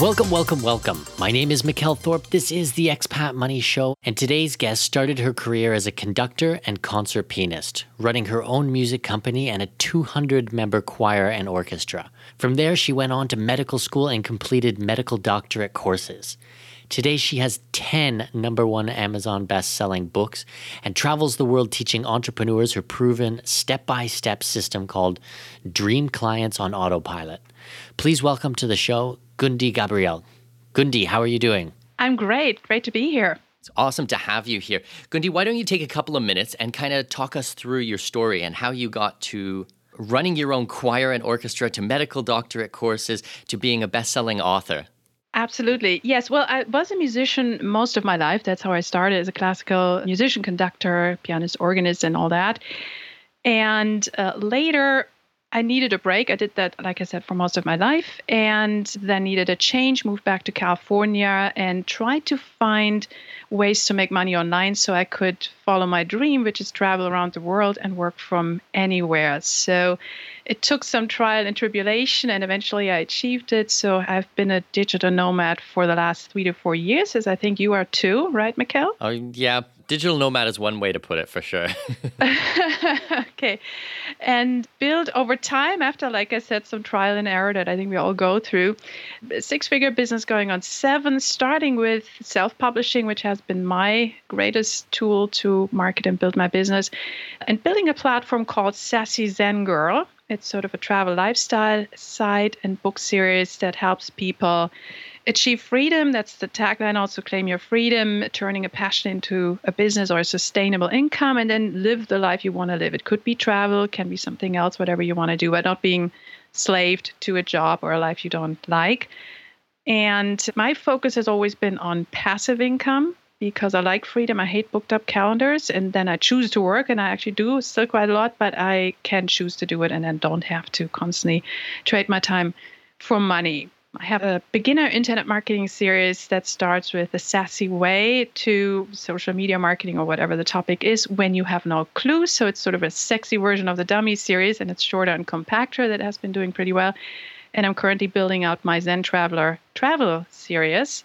Welcome, welcome, welcome. My name is Mikkel Thorup. This is the Expat Money Show, and today's guest started her career as a conductor and concert pianist, running her own music company and a 200 member choir and orchestra. From there, she went on to medical school and completed medical doctorate courses. Today, she has 10 number one Amazon best selling books and travels the world teaching entrepreneurs her proven step by step system called Dream Clients on Autopilot. Please welcome to the show Gundi Gabrielle. Gundi, how are you doing? I'm great. Great to be here. It's awesome to have you here. Gundi, why don't you take a couple of minutes and kind of talk us through your story and how you got to running your own choir and orchestra to medical doctorate courses to being a best selling author? Absolutely. Yes. Well, I was a musician most of my life. That's how I started as a classical musician, conductor, pianist, organist, and all that. And uh, later, I needed a break. I did that, like I said, for most of my life, and then needed a change, moved back to California, and tried to find ways to make money online so I could follow my dream, which is travel around the world and work from anywhere. So it took some trial and tribulation, and eventually I achieved it. So I've been a digital nomad for the last three to four years, as I think you are too, right, Mikkel? Oh, yeah. Digital nomad is one way to put it for sure. okay. And build over time after, like I said, some trial and error that I think we all go through. Six figure business going on seven, starting with self publishing, which has been my greatest tool to market and build my business, and building a platform called Sassy Zen Girl. It's sort of a travel lifestyle site and book series that helps people achieve freedom. That's the tagline also claim your freedom, turning a passion into a business or a sustainable income, and then live the life you want to live. It could be travel, can be something else, whatever you want to do, but not being slaved to a job or a life you don't like. And my focus has always been on passive income because I like freedom. I hate booked up calendars, and then I choose to work, and I actually do still quite a lot, but I can choose to do it and then don't have to constantly trade my time for money. I have a beginner internet marketing series that starts with a sassy way to social media marketing or whatever the topic is when you have no clue. So it's sort of a sexy version of the dummy series and it's shorter and compacter that has been doing pretty well. And I'm currently building out my Zen Traveler travel series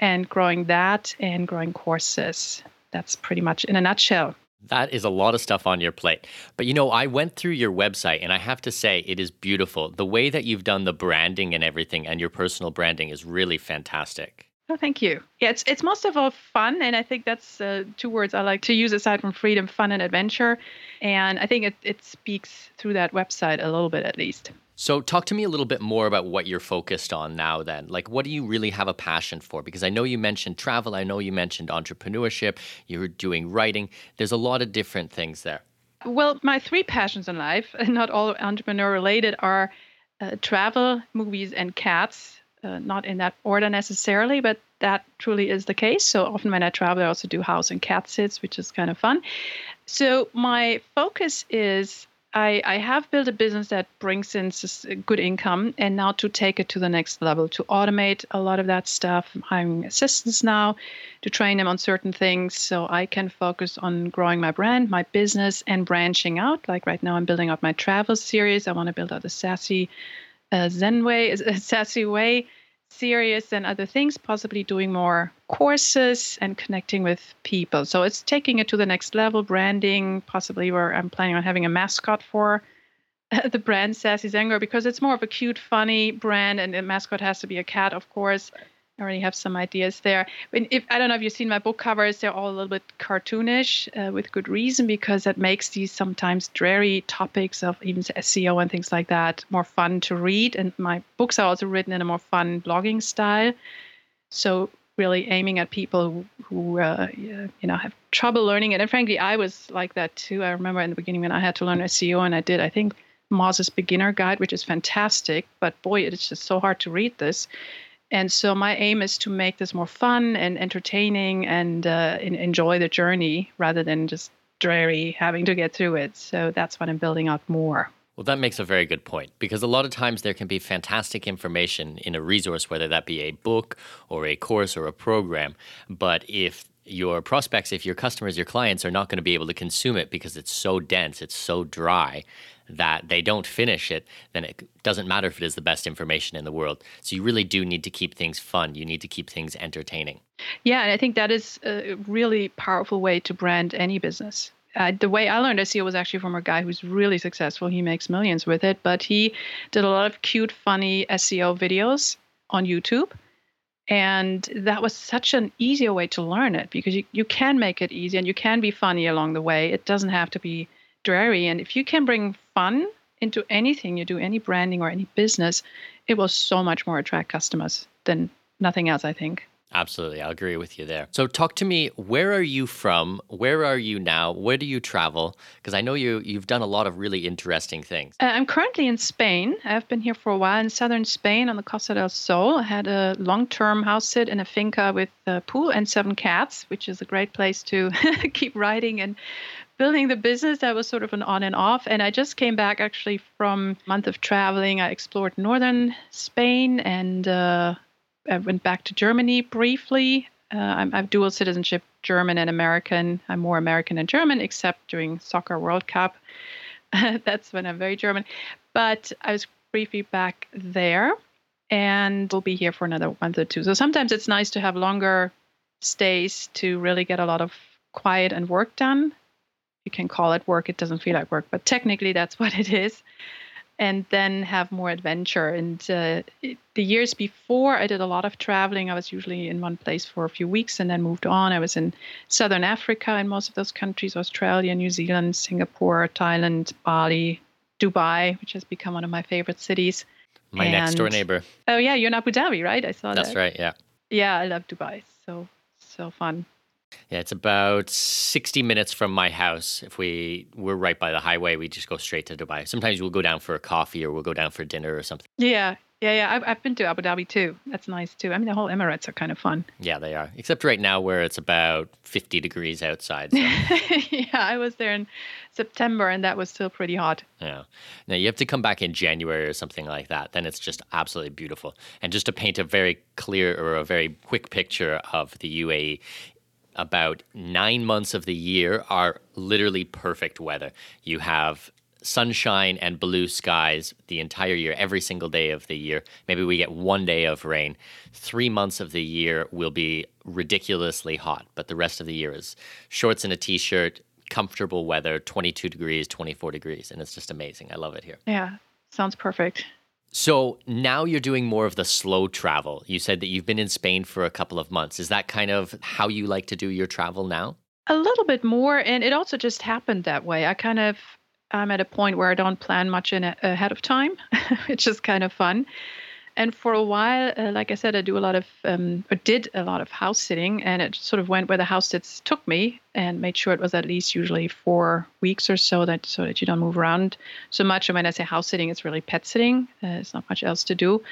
and growing that and growing courses. That's pretty much in a nutshell. That is a lot of stuff on your plate. But you know, I went through your website and I have to say it is beautiful. The way that you've done the branding and everything and your personal branding is really fantastic. Oh, thank you. Yeah, it's it's most of all fun, and I think that's uh, two words I like to use aside from freedom, fun, and adventure. And I think it it speaks through that website a little bit at least. So, talk to me a little bit more about what you're focused on now, then. Like, what do you really have a passion for? Because I know you mentioned travel, I know you mentioned entrepreneurship, you're doing writing. There's a lot of different things there. Well, my three passions in life, not all entrepreneur related, are uh, travel, movies, and cats. Uh, not in that order necessarily, but that truly is the case. So often when I travel, I also do house and cat sits, which is kind of fun. So my focus is I, I have built a business that brings in good income, and now to take it to the next level, to automate a lot of that stuff. I'm hiring assistants now to train them on certain things so I can focus on growing my brand, my business, and branching out. Like right now, I'm building out my travel series. I want to build out a sassy uh, Zen way, a sassy way serious and other things, possibly doing more courses and connecting with people. So it's taking it to the next level, branding, possibly where I'm planning on having a mascot for the brand Sassy Zen Girl because it's more of a cute, funny brand, and the mascot has to be a cat, of course. I already have some ideas there. If I don't know if you've seen my book covers, they're all a little bit cartoonish uh, with good reason because that makes these sometimes dreary topics of even SEO and things like that more fun to read. And my books are also written in a more fun blogging style. So really aiming at people who, who uh, you know have trouble learning it. And frankly, I was like that too. I remember in the beginning when I had to learn SEO, and I did. I think Moz's Beginner Guide, which is fantastic, but boy, it's just so hard to read this And so my aim is to make this more fun and entertaining and uh, enjoy the journey rather than just dreary having to get through it. So that's what I'm building out more. Well, that makes a very good point because a lot of times there can be fantastic information in a resource, whether that be a book or a course or a program. But if your prospects, if your customers, your clients are not going to be able to consume it because it's so dense, it's so dry that they don't finish it, then it doesn't matter if it is the best information in the world. So you really do need to keep things fun. You need to keep things entertaining. Yeah, and I think that is a really powerful way to brand any business uh, the way I learned SEO was actually from a guy who's really successful. He makes millions with it, but he did a lot of cute, funny SEO videos on YouTube. And that was such an easier way to learn it because you, you can make it easy and you can be funny along the way. It doesn't have to be dreary. And if you can bring fun into anything you do, any branding or any business, it will so much more attract customers than nothing else, I think. Absolutely. I'll agree with you there. So talk to me, where are you from? Where are you now? Where do you travel? Because I know you you've done a lot of really interesting things. Uh, I'm currently in Spain. I've been here for a while in southern Spain on the Costa del Sol. I had a long-term house sit in a finca with a pool and seven cats, which is a great place to keep writing and building the business that was sort of an on and off and i just came back actually from a month of traveling i explored northern spain and uh, I went back to Germany briefly. Uh, I have dual citizenship, German and American. I'm more American and German, except during soccer World Cup. That's when I'm very German. But I was briefly back there, and we'll be here for another month or two. So sometimes it's nice to have longer stays to really get a lot of quiet and work done. You can call it work; it doesn't feel like work, but technically that's what it is and then have more adventure. And uh, it, the years before, I did a lot of traveling. I was usually in one place for a few weeks and then moved on. I was in Southern Africa in most of those countries Australia, New Zealand, Singapore, Thailand, Bali, Dubai, which has become one of my favorite cities. My and, next door neighbor. Oh, yeah, you're in Abu Dhabi, right? I saw That's that. That's right, yeah. Yeah, I love Dubai. So, so fun. Yeah, it's about 60 minutes from my house. If we we're right by the highway, we just go straight to Dubai. Sometimes we'll go down for a coffee or we'll go down for dinner or something. Yeah, yeah, yeah. I've, I've been to Abu Dhabi too. That's nice too. I mean, the whole Emirates are kind of fun. Yeah, they are. Except right now where it's about 50 degrees outside. So. yeah, I was there in September and that was still pretty hot. Yeah. Now you have to come back in January or something like that. Then it's just absolutely beautiful. And just to paint a very clear or a very quick picture of the UAE, about nine months of the year are literally perfect weather. You have sunshine and blue skies the entire year, every single day of the year. Maybe we get one day of rain. Three months of the year will be ridiculously hot, but the rest of the year is shorts and a t shirt, comfortable weather, 22 degrees, 24 degrees. And it's just amazing. I love it here. Yeah, sounds perfect. So now you're doing more of the slow travel. You said that you've been in Spain for a couple of months. Is that kind of how you like to do your travel now? A little bit more. And it also just happened that way. I kind of, I'm at a point where I don't plan much in a, ahead of time, which is kind of fun and for a while, uh, like I said, I do a lot of, um, or did a lot of house sitting, and it sort of went where the house sits took me, and made sure it was at least usually four weeks or so that so that you don't move around so much. And when I say house sitting, it's really pet sitting. Uh, it's not much else to do.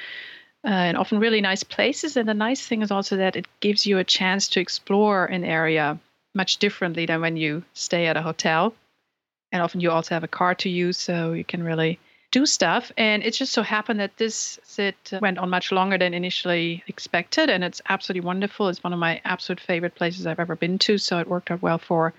Uh, and often really nice places. And the nice thing is also that it gives you a chance to explore an area much differently than when you stay at a hotel. And often you also have a car to use, so you can really do stuff. And it just so happened that this sit went on much longer than initially expected. And it's absolutely wonderful. It's one of my absolute favorite places I've ever been to. So it worked out well for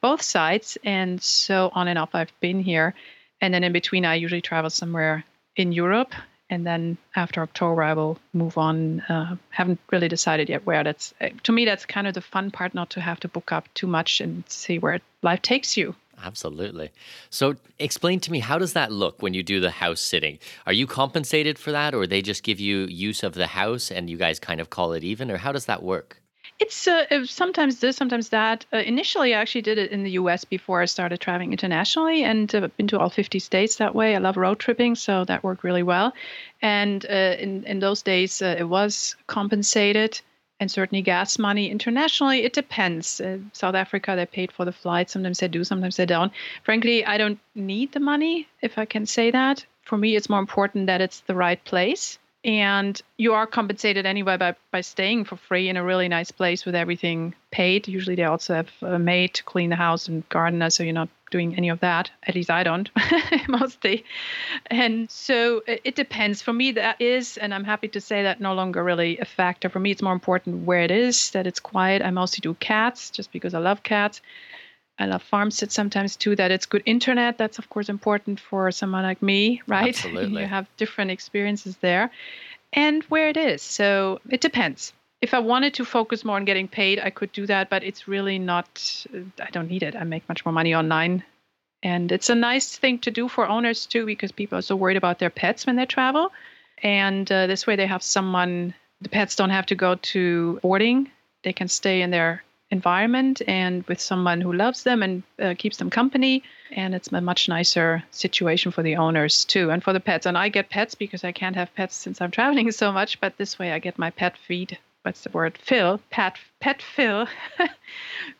both sides. And so on and off, I've been here. And then in between, I usually travel somewhere in Europe. And then after October, I will move on. Uh, haven't really decided yet where. That's to me, that's kind of the fun part, not to have to book up too much and see where life takes you. Absolutely. So, explain to me how does that look when you do the house sitting? Are you compensated for that, or they just give you use of the house and you guys kind of call it even, or how does that work? It's uh, sometimes this, sometimes that. Uh, initially, I actually did it in the U.S. before I started traveling internationally, and uh, been to all 50 states that way. I love road tripping, so that worked really well. And uh, in in those days, uh, it was compensated and certainly gas money internationally. It depends. Uh, south africa they paid for the flight sometimes they do sometimes they don't. Frankly i don't need the money if i can say that. For me it's more important that it's the right place. And you are compensated anyway by, by staying for free in a really nice place with everything paid. Usually, they also have a maid to clean the house and gardener, so you're not doing any of that. At least I don't, mostly. And so it, it depends. For me, that is, and I'm happy to say that no longer really a factor. For me, it's more important where it is, that it's quiet. I mostly do cats just because I love cats. I love farm sit sometimes too. That it's good internet. That's of course important for someone like me, right? Absolutely. you have different experiences there, and where it is. So it depends. If I wanted to focus more on getting paid, I could do that, but it's really not. I don't need it. I make much more money online, and it's a nice thing to do for owners too, because people are so worried about their pets when they travel, and uh, this way they have someone. The pets don't have to go to boarding. They can stay in their environment and with someone who loves them and uh, keeps them company. And it's a much nicer situation for the owners too, and for the pets. And I get pets because I can't have pets since I'm traveling so much. But this way, I get my pet feed. What's the word? fill pet, pet fill,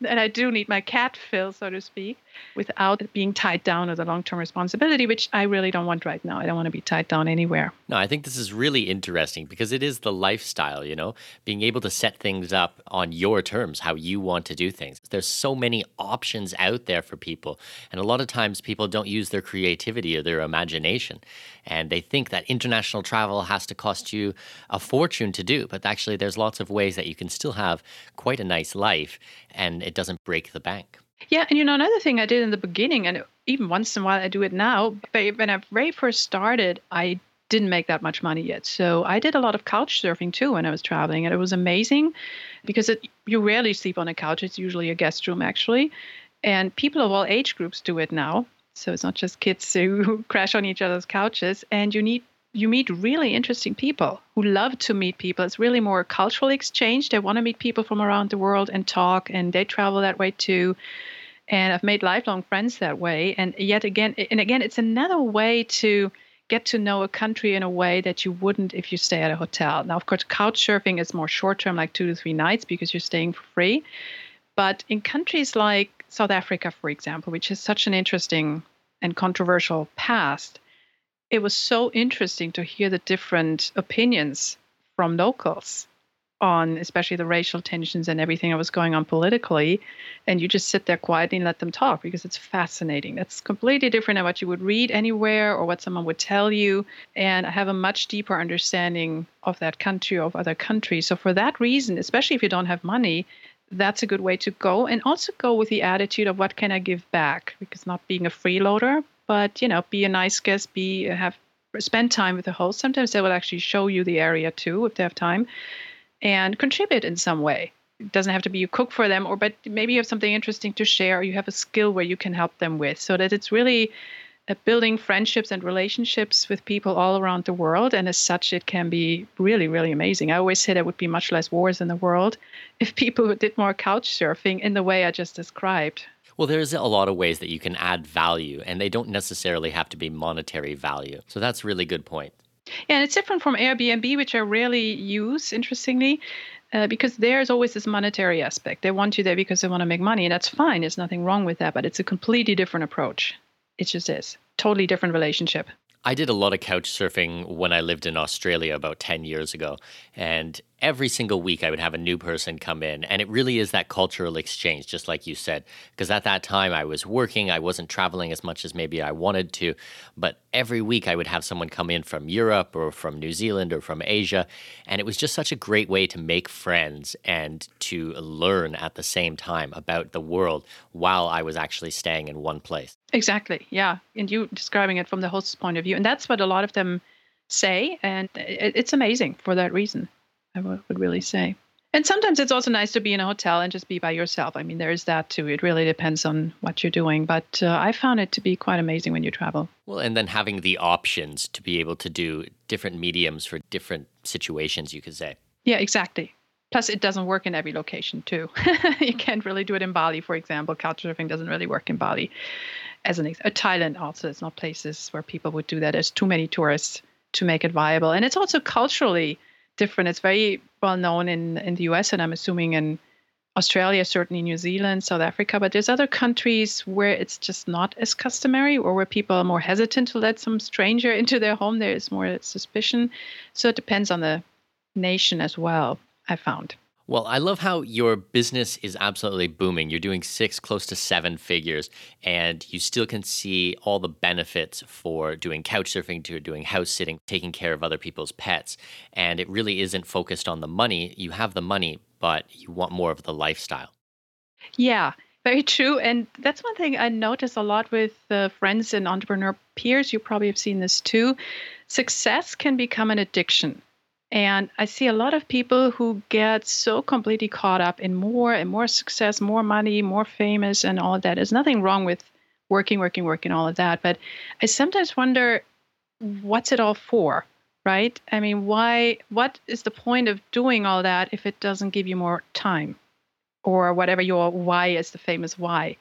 and I do need my cat fill, so to speak, without being tied down with a long term responsibility, which I really don't want right now. I don't want to be tied down anywhere. No, I think this is really interesting because it is the lifestyle, you know, being able to set things up on your terms, how you want to do things. There's so many options out there for people. And a lot of times people don't use their creativity or their imagination. And they think that international travel has to cost you a fortune to do. But actually, there's lots of ways that you can still have quite a nice life and it doesn't break the bank. Yeah, and you know another thing I did in the beginning, and even once in a while I do it now. But when I very first started, I didn't make that much money yet, so I did a lot of couch surfing too when I was traveling, and it was amazing because it, you rarely sleep on a couch. It's usually a guest room actually, and people of all age groups do it now. So it's not just kids who crash on each other's couches, and you need you meet really interesting people who love to meet people. It's really more cultural exchange. They want to meet people from around the world and talk, and they travel that way too. And I've made lifelong friends that way. And yet again, and again, it's another way to get to know a country in a way that you wouldn't if you stay at a hotel. Now, of course, couch surfing is more short term, like two to three nights, because you're staying for free. But in countries like South Africa, for example, which is such an interesting and controversial past, it was so interesting to hear the different opinions from locals on especially the racial tensions and everything that was going on politically. And you just sit there quietly and let them talk because it's fascinating. That's completely different than what you would read anywhere or what someone would tell you. And i have a much deeper understanding of that country or of other countries. So for that reason especially if you don't have money that's a good way to go. And also go with the attitude of what can i give back? Because not being a freeloader but you know be a nice guest be have spend time with the host. Sometimes they will actually show you the area too if they have time and contribute in some way. It doesn't have to be you cook for them or but maybe you have something interesting to share or you have a skill where you can help them with so that it's really uh, building friendships and relationships with people all around the world and as such it can be really really amazing. I always say there would be much less wars in the world if people did more couch surfing in the way i just described well, there's a lot of ways that you can add value, and they don't necessarily have to be monetary value. So that's a really good point. Yeah, and it's different from Airbnb, which I rarely use, interestingly, uh, because there's always this monetary aspect. They want you there because they want to make money, and that's fine. There's nothing wrong with that, but it's a completely different approach. It just is. Totally different relationship. I did a lot of couch surfing when I lived in Australia about 10 years ago. And every single week I would have a new person come in. And it really is that cultural exchange, just like you said. Because at that time I was working, I wasn't traveling as much as maybe I wanted to. But every week I would have someone come in from Europe or from New Zealand or from Asia. And it was just such a great way to make friends and to learn at the same time about the world while I was actually staying in one place. Exactly. Yeah. And you describing it from the host's point of view. And that's what a lot of them say. And it's amazing for that reason. I would really say. And sometimes it's also nice to be in a hotel and just be by yourself. I mean, there is that too. It really depends on what you're doing. But uh, I found it to be quite amazing when you travel. Well, and then having the options to be able to do different mediums for different situations, you could say. Yeah, exactly. Plus, it doesn't work in every location too. you can't really do it in Bali, for example. Couchsurfing doesn't really work in Bali. As an ex- uh, Thailand also, it's not places where people would do that. There's too many tourists to make it viable, and it's also culturally different. It's very well known in in the U.S. and I'm assuming in Australia, certainly New Zealand, South Africa, but there's other countries where it's just not as customary or where people are more hesitant to let some stranger into their home. There is more suspicion. So it depends on the nation as well, I found. Well, I love how your business is absolutely booming. You're doing six, close to seven figures, and you still can see all the benefits for doing couch surfing, to doing house sitting, taking care of other people's pets. And it really isn't focused on the money. You have the money, but you want more of the lifestyle. Yeah, very true. And that's one thing I notice a lot with uh, friends and entrepreneur peers. You probably have seen this too. Success can become an addiction. And I see a lot of people who get so completely caught up in more and more success, more money, more famous, and all of that. There's nothing wrong with working, working, working, all of that. But I sometimes wonder what's it all for, right? I mean, why, what is the point of doing all that if it doesn't give you more time or whatever your why is, the famous why?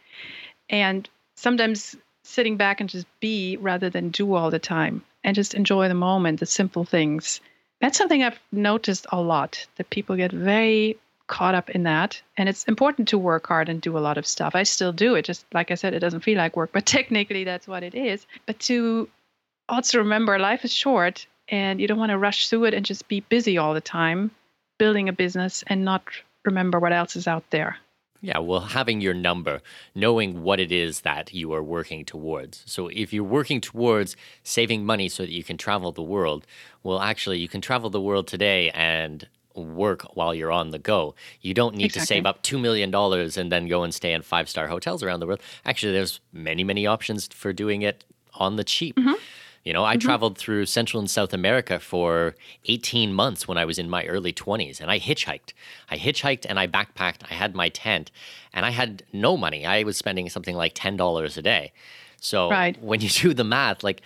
And sometimes sitting back and just be rather than do all the time and just enjoy the moment, the simple things that's something I've noticed a lot that people get very caught up in that. And it's important to work hard and do a lot of stuff. I still do it. Just like I said, it doesn't feel like work, but technically that's what it is. But to also remember life is short and you don't want to rush through it and just be busy all the time building a business and not remember what else is out there. Yeah, well, having your number, knowing what it is that you are working towards. So, if you're working towards saving money so that you can travel the world, well, actually, you can travel the world today and work while you're on the go. You don't need exactly. to save up $2 million and then go and stay in five star hotels around the world. Actually, there's many, many options for doing it on the cheap. Mm-hmm. You know, I mm-hmm. traveled through Central and South America for 18 months when I was in my early 20s and I hitchhiked. I hitchhiked and I backpacked. I had my tent and I had no money. I was spending something like $10 a day. So right. when you do the math, like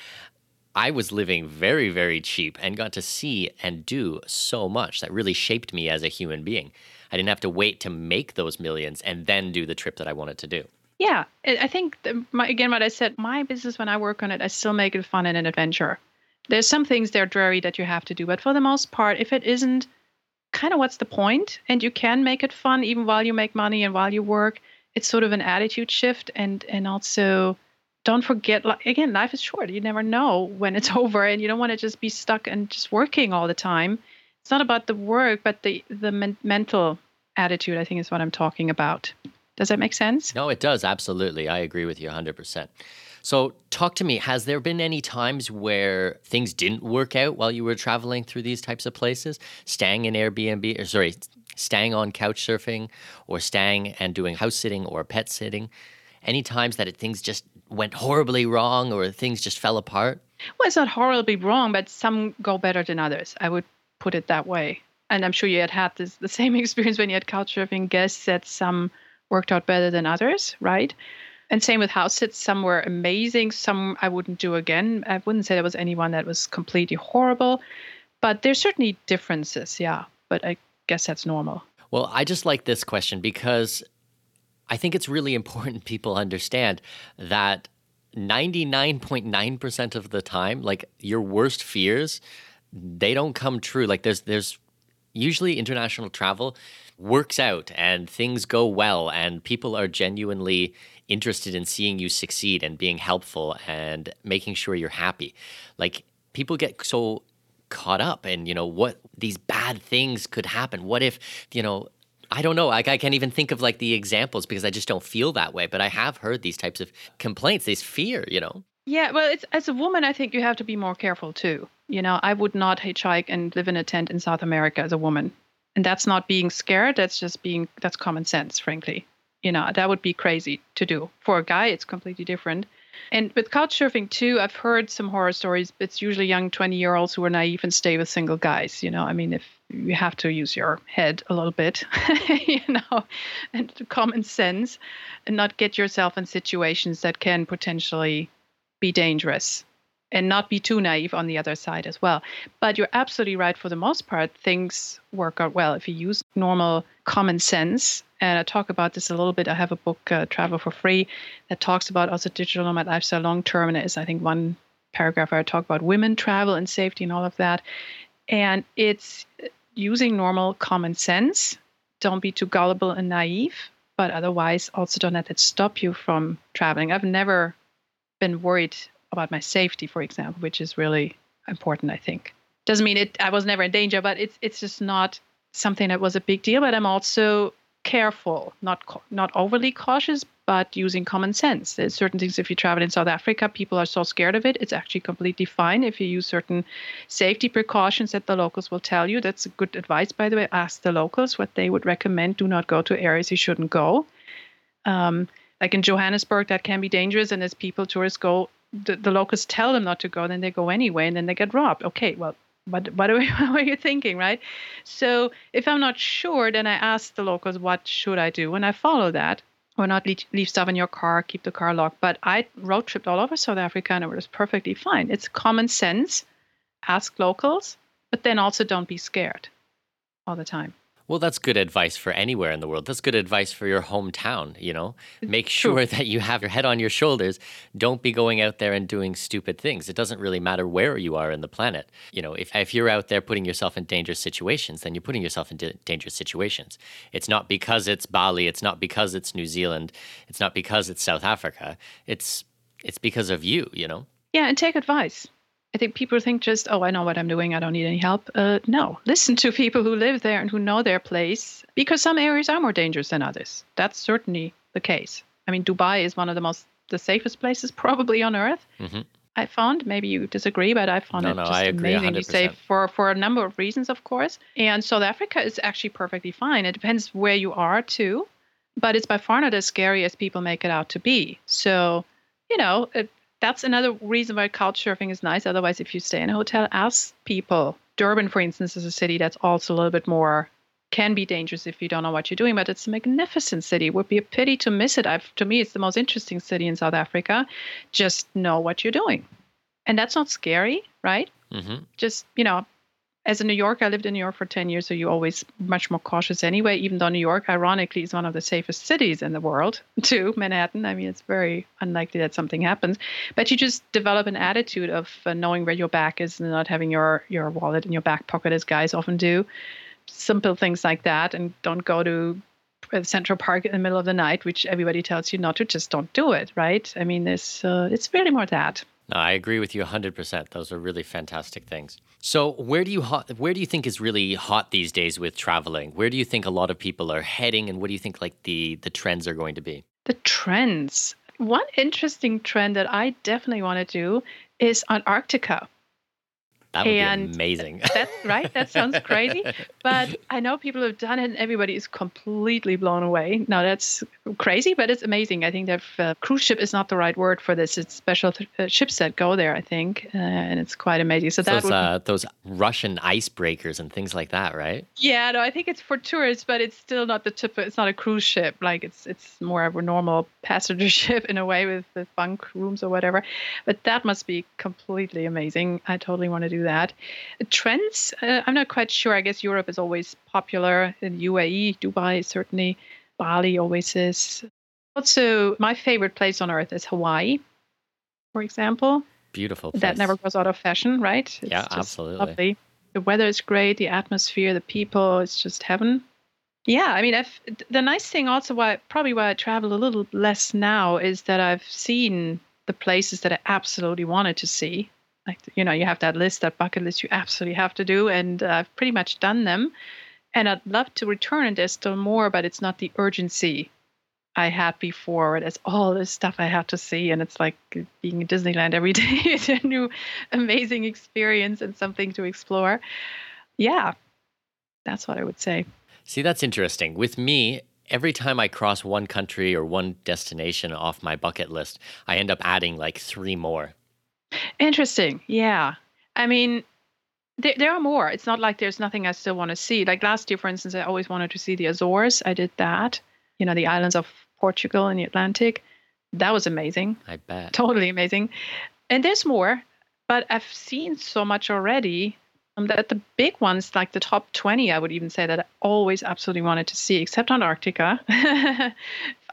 I was living very, very cheap and got to see and do so much that really shaped me as a human being. I didn't have to wait to make those millions and then do the trip that I wanted to do. Yeah, I think my, again what I said. My business, when I work on it, I still make it fun and an adventure. There's some things that are dreary that you have to do, but for the most part, if it isn't, kind of what's the point? And you can make it fun even while you make money and while you work. It's sort of an attitude shift, and and also don't forget. Like again, life is short. You never know when it's over, and you don't want to just be stuck and just working all the time. It's not about the work, but the the men- mental attitude. I think is what I'm talking about. Does that make sense? No, it does. Absolutely. I agree with you 100%. So, talk to me. Has there been any times where things didn't work out while you were traveling through these types of places? Staying in Airbnb, or sorry, staying on couch surfing, or staying and doing house sitting or pet sitting? Any times that it, things just went horribly wrong or things just fell apart? Well, it's not horribly wrong, but some go better than others. I would put it that way. And I'm sure you had had this, the same experience when you had couch surfing guests that some worked out better than others, right? And same with house sits. Some were amazing. Some I wouldn't do again. I wouldn't say there was anyone that was completely horrible, but there's certainly differences. Yeah, but I guess that's normal. Well, I just like this question because I think it's really important people understand that 99.9% of the time, like your worst fears, they don't come true. Like there's there's usually international travel works out and things go well and people are genuinely interested in seeing you succeed and being helpful and making sure you're happy like people get so caught up in you know what these bad things could happen what if you know I don't know. I can't even think of like the examples because I just don't feel that way. But I have heard these types of complaints, this fear, you know. Yeah, well, as a woman, I think you have to be more careful too. You know, I would not hitchhike and live in a tent in South America as a woman. And that's not being scared. That's just being, that's common sense, frankly. You know, that would be crazy to do. For a guy, it's completely different. And with couch surfing too, I've heard some horror stories. It's usually young 20 year olds who are naive and stay with single guys. You know, I mean, if you have to use your head a little bit, you know, and common sense and not get yourself in situations that can potentially be dangerous and not be too naive on the other side as well. But you're absolutely right. For the most part, things work out well if you use normal common sense. And I talk about this a little bit. I have a book, uh, Travel for Free, that talks about also digital nomad lifestyle long term. And it is, I think, one paragraph where I talk about women travel and safety and all of that. And it's using normal common sense don't be too gullible and naive, but otherwise also don't let it stop you from traveling. I've never been worried about my safety, for example, which is really important, I think. Doesn't mean it I was never in danger, but it's it's just not something that was a big deal. But I'm also careful, not not overly cautious, but using common sense. There's certain things if you travel in South Africa, people are so scared of it. It's actually completely fine if you use certain safety precautions that the locals will tell you. That's good advice, by the way. Ask the locals what they would recommend. Do not go to areas you shouldn't go. Um, like in Johannesburg, that can be dangerous, and as people tourists go, the, the locals tell them not to go, then they go anyway, and then they get robbed. Okay, well, what what are, what are you thinking, right? So if I'm not sure, then I ask the locals, what should I do? And I follow that. Or not leave, leave stuff in your car, keep the car locked. But I road tripped all over South Africa and it was perfectly fine. It's common sense. Ask locals, but then also don't be scared all the time. Well, that's good advice for anywhere in the world. That's good advice for your hometown, you know? Make sure that you have your head on your shoulders. Don't be going out there and doing stupid things. It doesn't really matter where you are in the planet. You know, if, if you're out there putting yourself in dangerous situations, then you're putting yourself in dangerous situations. It's not because it's Bali, it's not because it's New Zealand, it's not because it's South Africa. It's it's because of you, you know? Yeah, and take advice. I think people think just, oh, I know what I'm doing. I don't need any help. Uh, no, listen to people who live there and who know their place because some areas are more dangerous than others. That's certainly the case. I mean, Dubai is one of the most, the safest places probably on earth. Mm-hmm. I found, maybe you disagree, but I found no, it no, just amazingly safe for, for a number of reasons, of course. And South Africa is actually perfectly fine. It depends where you are, too, but it's by far not as scary as people make it out to be. So, you know, it, that's another reason why couch surfing is nice. Otherwise, if you stay in a hotel, ask people. Durban, for instance, is a city that's also a little bit more can be dangerous if you don't know what you're doing, but it's a magnificent city. It would be a pity to miss it. I've, to me, it's the most interesting city in South Africa. Just know what you're doing. And that's not scary, right? Mm-hmm. Just, you know, as a New Yorker, I lived in New York for 10 years, so you're always much more cautious anyway, even though New York, ironically, is one of the safest cities in the world, too, Manhattan. I mean, it's very unlikely that something happens. But you just develop an attitude of uh, knowing where your back is and not having your, your wallet in your back pocket, as guys often do. Simple things like that. And don't go to Central Park in the middle of the night, which everybody tells you not to. Just don't do it, right? I mean, it's, uh, it's really more that. No, I agree with you 100%. Those are really fantastic things. So, where do you where do you think is really hot these days with traveling? Where do you think a lot of people are heading and what do you think like the the trends are going to be? The trends. One interesting trend that I definitely want to do is Antarctica. That would and be amazing. That's right. That sounds crazy. But I know people have done it and everybody is completely blown away. Now, that's crazy, but it's amazing. I think that uh, cruise ship is not the right word for this. It's special th- uh, ships that go there, I think. Uh, and it's quite amazing. So, that those, uh, those Russian icebreakers and things like that, right? Yeah, no, I think it's for tourists, but it's still not the tip. It's not a cruise ship. Like it's it's more of a normal passenger ship in a way with, with bunk rooms or whatever. But that must be completely amazing. I totally want to do that. Trends, uh, I'm not quite sure. I guess Europe is always popular. In UAE, Dubai certainly, Bali always is. Also, my favorite place on earth is Hawaii, for example. Beautiful. Place. That never goes out of fashion, right? It's yeah, absolutely. Lovely. The weather is great. The atmosphere, the people, it's just heaven. Yeah, I mean, I've, the nice thing also, why probably why I travel a little less now, is that I've seen the places that I absolutely wanted to see like you know you have that list that bucket list you absolutely have to do and i've pretty much done them. And i'd love to return and there's still more but it's not the urgency i had before. There's all this stuff i have to see and it's like being in disneyland every day it's a new amazing experience and something to explore. Yeah that's what i would say. See that's interesting. With me every time I cross one country or one destination off my bucket list, I end up adding like three more. Interesting. Yeah. I mean, there, there are more. It's not like there's nothing I still want to see. Like last year, for instance, I always wanted to see the Azores. I did that. You know, the islands of Portugal in the Atlantic. That was amazing. I bet. Totally amazing. And there's more, but I've seen so much already um, that the big ones, like the top 20, I would even say that I always absolutely wanted to see, except Antarctica,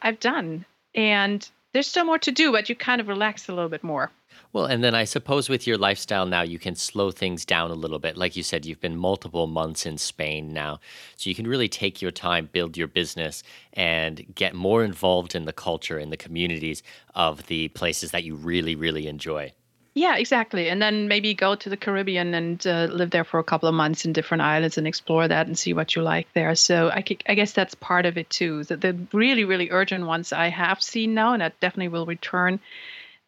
I've done. And there's still more to do, but you kind of relax a little bit more. Well, and then I suppose with your lifestyle now, you can slow things down a little bit. Like you said, you've been multiple months in Spain now. So you can really take your time, build your business, and get more involved in the culture and the communities of the places that you really, really enjoy. Yeah, exactly. And then maybe go to the Caribbean and uh, live there for a couple of months in different islands and explore that and see what you like there. So I, I guess that's part of it too. The really, really urgent ones I have seen now, and I definitely will return.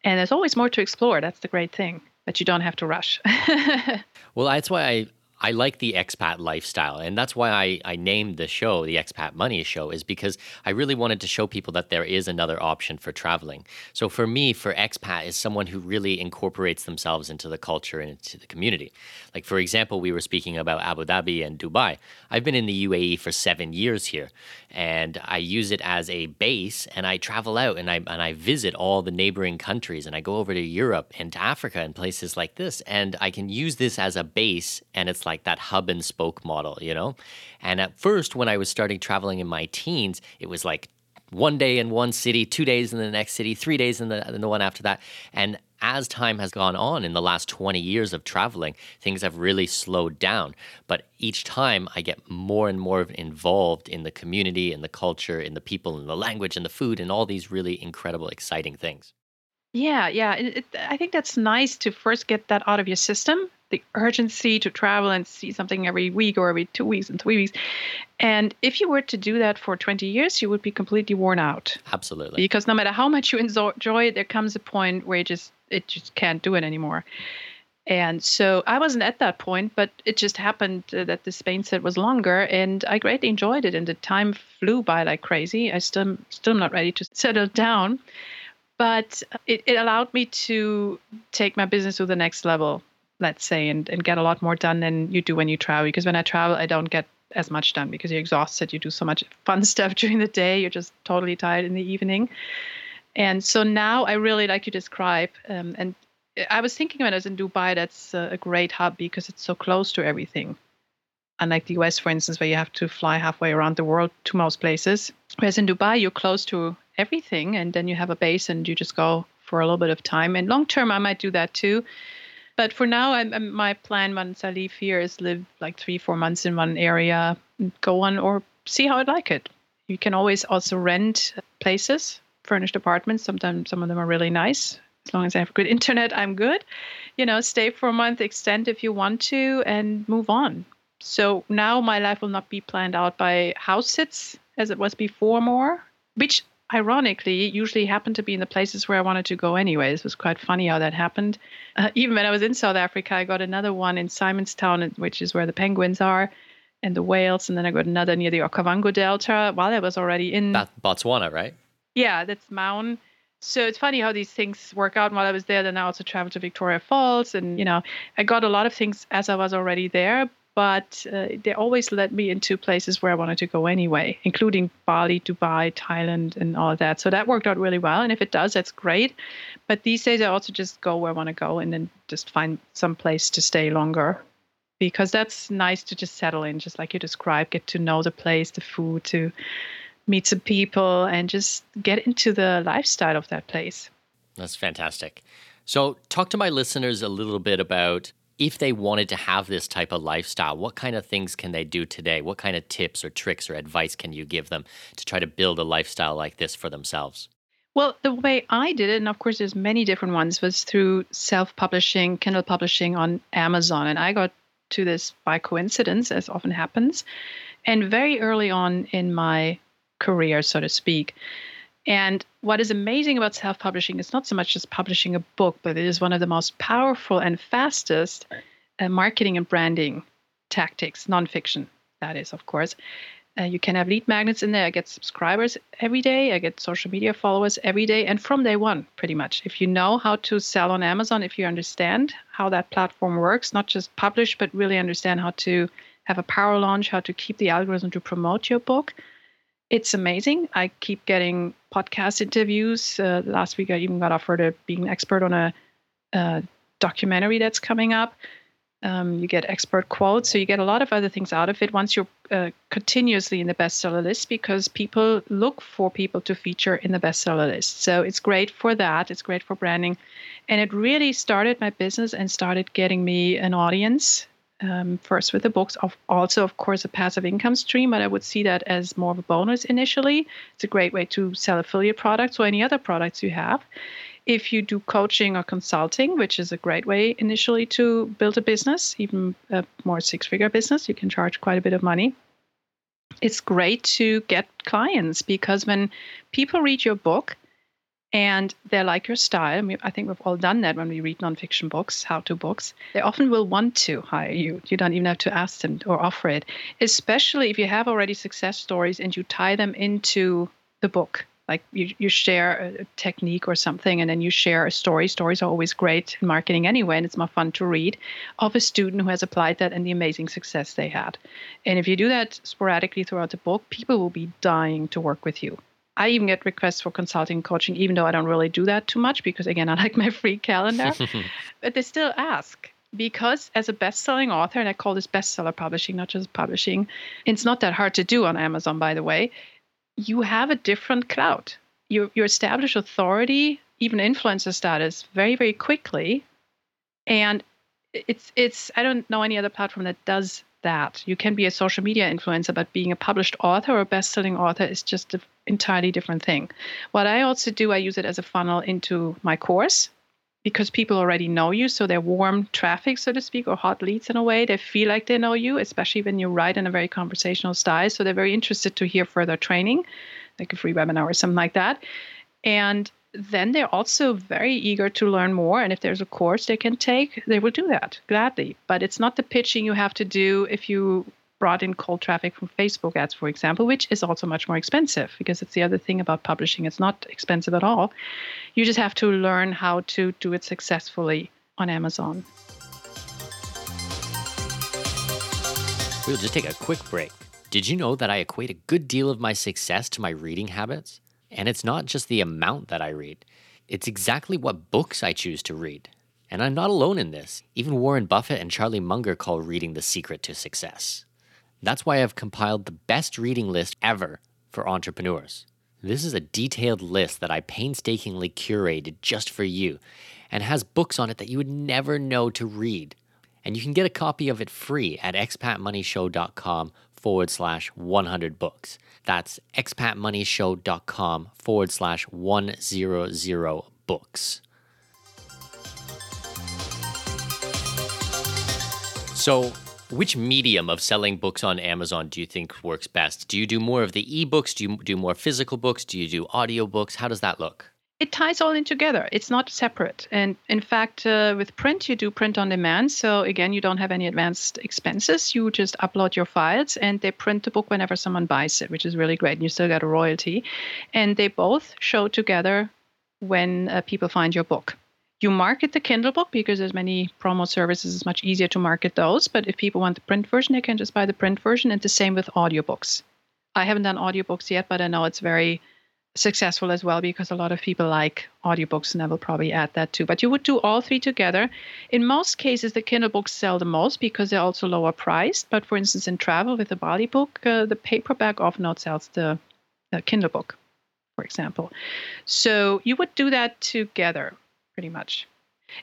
And there's always more to explore. That's the great thing that you don't have to rush. well, that's why I I like the expat lifestyle. And that's why I, I named the show the Expat Money Show, is because I really wanted to show people that there is another option for traveling. So for me, for expat is someone who really incorporates themselves into the culture and into the community. Like, for example, we were speaking about Abu Dhabi and Dubai. I've been in the UAE for seven years here, and I use it as a base, and I travel out and I, and I visit all the neighboring countries, and I go over to Europe and to Africa and places like this. And I can use this as a base, and it's like that hub and spoke model, you know? And at first, when I was starting traveling in my teens, it was like one day in one city, two days in the next city, three days in the, in the one after that. And as time has gone on in the last 20 years of traveling, things have really slowed down. But each time I get more and more involved in the community, in the culture, in the people, in the language, in the food, and all these really incredible, exciting things. Yeah, yeah. It, it, I think that's nice to first get that out of your system the urgency to travel and see something every week or every two weeks and three weeks. And if you were to do that for 20 years, you would be completely worn out. Absolutely. Because no matter how much you enjoy it, there comes a point where you just it just can't do it anymore. And so I wasn't at that point, but it just happened uh, that the Spain set was longer, and I greatly enjoyed it. And the time flew by like crazy. I still still not ready to settle down, but it, it allowed me to take my business to the next level let's say, and, and get a lot more done than you do when you travel. Because when I travel, I don't get as much done because you're exhausted. You do so much fun stuff during the day. You're just totally tired in the evening. And so now I really like you describe. Um, and I was thinking when I was in Dubai, that's a great hub because it's so close to everything. Unlike the US, for instance, where you have to fly halfway around the world to most places. Whereas in Dubai, you're close to everything and then you have a base and you just go for a little bit of time. And long term, I might do that too but for now, I'm, I'm, my plan once I leave here is live like three, four months in one area, go on or see how I like it. You can always also rent places, furnished apartments. Sometimes some of them are really nice. As long as I have good internet, I'm good. You know, stay for a month, extend if you want to, and move on. So now my life will not be planned out by house sits as it was before more, which ironically usually happened to be in the places where I wanted to go anyways. It was quite funny how that happened. Uh, even when I was in South Africa, I got another one in Simonstown, which is where the penguins are, and the whales, and then I got another near the Okavango Delta while I was already in Botswana, right? Yeah, that's Maun. So it's funny how these things work out. While I was there, then I also traveled to Victoria Falls, and you know, I got a lot of things as I was already there but uh, they always led me into places where I wanted to go anyway, including Bali, Dubai, Thailand, and all that. So that worked out really well. And if it does, that's great. But these days, I also just go where I want to go and then just find some place to stay longer because that's nice to just settle in, just like you described, get to know the place, the food, to meet some people, and just get into the lifestyle of that place. That's fantastic. So, talk to my listeners a little bit about if they wanted to have this type of lifestyle, what kind of things can they do today? What kind of tips or tricks or advice can you give them to try to build a lifestyle like this for themselves? Well, the way I did it, and of course there's many different ones, was through self-publishing, Kindle publishing on Amazon. And I got to this by coincidence, as often happens, and very early on in my career, so to speak. And what is amazing about self publishing is not so much just publishing a book, but it is one of the most powerful and fastest uh, marketing and branding tactics, nonfiction, that is, of course. Uh, you can have lead magnets in there. I get subscribers every day. I get social media followers every day. And from day one, pretty much. If you know how to sell on Amazon, if you understand how that platform works, not just publish, but really understand how to have a power launch, how to keep the algorithm to promote your book, it's amazing. I keep getting podcast interviews. Uh, last week, I even got offered to be an expert on a, a, documentary that's coming up. Um, you get expert quotes, so you get a lot of other things out of it once you're uh, continuously in the bestseller list because people look for people to feature in the bestseller list. So it's great for that. It's great for branding. And it really started my business and started getting me an audience. Um, first with the books, of also of course a passive income stream, but I would see that as more of a bonus initially. It's a great way to sell affiliate products or any other products you have. If you do coaching or consulting, which is a great way initially to build a business, even a more six figure business, you can charge quite a bit of money. It's great to get clients because when people read your book and they like your style, I think we've all done that when we read nonfiction books, how to books, they often will want to hire you. You don't even have to ask them or offer it, especially if you have already success stories and you tie them into the book. Like you, you share a technique or something and then you share a story. Stories are always great in marketing anyway and it's more fun to read of a student who has applied that and the amazing success they had. And if you do that sporadically throughout the book people will be dying to work with you I even get requests for consulting coaching, even though I don't really do that too much because, again, I like my free calendar. but they still ask because, as a best selling author, and I call this bestseller publishing, not just publishing, it's not that hard to do on Amazon, by the way you have a different clout. You, you establish authority, even influencer status, very, very quickly. And it's it's I don't know any other platform that does that. You can be a social media influencer, but being a published author or a best-selling author is just an entirely different thing. What I also do, I use it as a funnel into my course because people already know you, so they're warm traffic, so to speak, or hot leads in a way. They feel like they know you, especially when you write in a very conversational style. So they're very interested to hear further training, like a free webinar or something like that. And then they're also very eager to learn more. And if there's a course they can take, they will do that gladly. But it's not the pitching you have to do if you brought in cold traffic from Facebook ads, for example, which is also much more expensive because it's the other thing about publishing. It's not expensive at all. You just have to learn how to do it successfully on Amazon. We'll just take a quick break. Did you know that I equate a good deal of my success to my reading habits? And it's not just the amount that I read, it's exactly what books I choose to read. And I'm not alone in this. Even Warren Buffett and Charlie Munger call reading the secret to success. That's why I've compiled the best reading list ever for entrepreneurs. This is a detailed list that I painstakingly curated just for you and has books on it that you would never know to read. And you can get a copy of it free at expatmoneyshow.com forward slash 100 books. That's expatmoneyshow.com forward slash 100 books. So, which medium of selling books on Amazon do you think works best? Do you do more of the ebooks? Do you do more physical books? Do you do audiobooks? How does that look? It ties all in together. It's not separate. And in fact, uh, with print, you do print on demand. So again, you don't have any advanced expenses. You just upload your files and they print the book whenever someone buys it, which is really great. And you still get a royalty. And they both show together when uh, people find your book you market the Kindle book because there's many promo services. It's much easier to market those. But if people want the print version, they can just buy the print version. And the same with audiobooks. I haven't done audiobooks yet, but I know it's very successful as well because a lot of people like audiobooks and I will probably add that too. But you would do all three together. In most cases, the Kindle books sell the most because they're also lower priced. But for instance, in travel with the body book, uh, the paperback often outsells the, the Kindle book, for example. So you would do that together pretty much.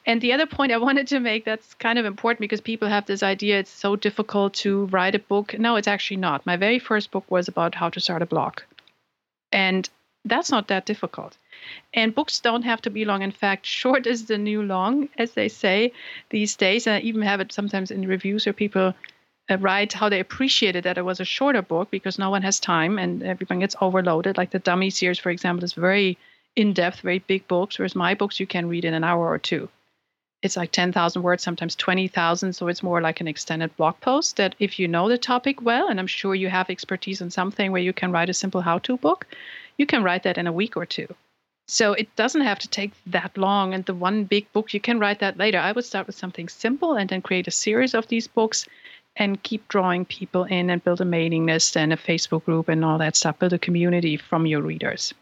And the other point I wanted to make that's kind of important because people have this idea it's so difficult to write a book. No, it's actually not. My very first book was about how to start a blog. And that's not that difficult. And books don't have to be long. In fact, short is the new long, as they say these days. And I even have it sometimes in reviews where people uh, write how they appreciated that it was a shorter book because no one has time and everyone gets overloaded. Like the Dummy series, for example, is very in depth, very big books, whereas my books you can read in an hour or two. It's like 10,000 words, sometimes 20,000. So it's more like an extended blog post that if you know the topic well, and I'm sure you have expertise in something where you can write a simple how to book, you can write that in a week or two. So it doesn't have to take that long. And the one big book, you can write that later. I would start with something simple and then create a series of these books and keep drawing people in and build a mailing list and a Facebook group and all that stuff, build a community from your readers.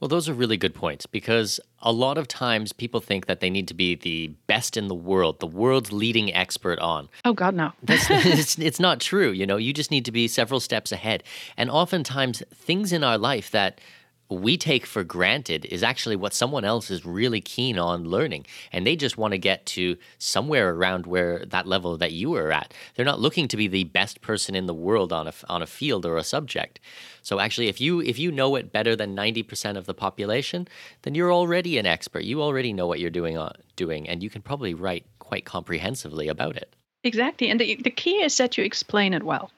Well, those are really good points because a lot of times people think that they need to be the best in the world, the world's leading expert on. Oh, God, no. it's, it's not true. You know, you just need to be several steps ahead. And oftentimes, things in our life that we take for granted is actually what someone else is really keen on learning. And they just want to get to somewhere around where that level that you are at. They're not looking to be the best person in the world on a, on a field or a subject. So actually, if you if you know it better than 90% of the population, then you're already an expert. You already know what you're doing, uh, doing and you can probably write quite comprehensively about it. Exactly. And the, the key is that you explain it well,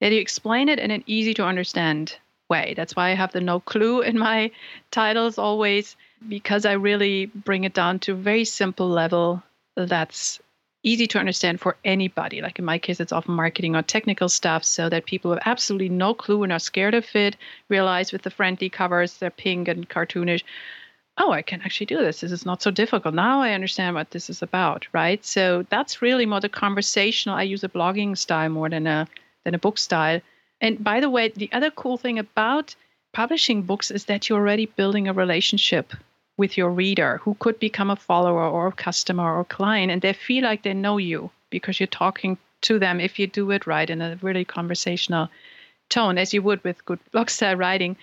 that you explain it in an easy to understand way. That's why I have the no clue in my titles always, because I really bring it down to a very simple level that's easy to understand for anybody. Like in my case, it's often marketing or technical stuff, so that people have absolutely no clue and are scared of it realize with the friendly covers, they're pink and cartoonish. Oh, I can actually do this. This is not so difficult. Now I understand what this is about, right? So that's really more the conversational. I use a blogging style more than a than a book style and by the way, the other cool thing about publishing books is that you're already building a relationship with your reader who could become a follower or a customer or client and they feel like they know you because you're talking to them if you do it right in a really conversational tone as you would with good blog style writing.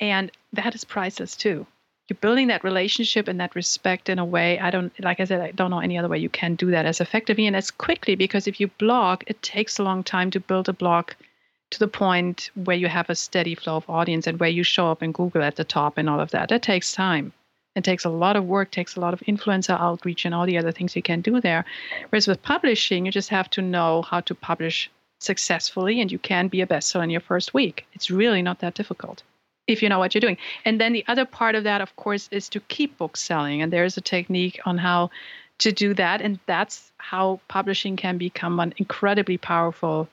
And that is priceless too. You're building that relationship and that respect in a way i don't like i said i don't know any other way you can do that as effectively and as quickly because if you blog it takes a long time to build a blog to the point where you have a steady flow of audience and where you show up in Google at the top and all of that. That takes time. It takes a lot of work, takes a lot of influencer outreach and all the other things you can do there. Whereas with publishing, you just have to know how to publish successfully and you can be a bestseller in your first week. It's really not that difficult if you know what you're doing. And then the other part of that, of course, is to keep books selling. And there's a technique on how to do that. And that's how publishing can become an incredibly powerful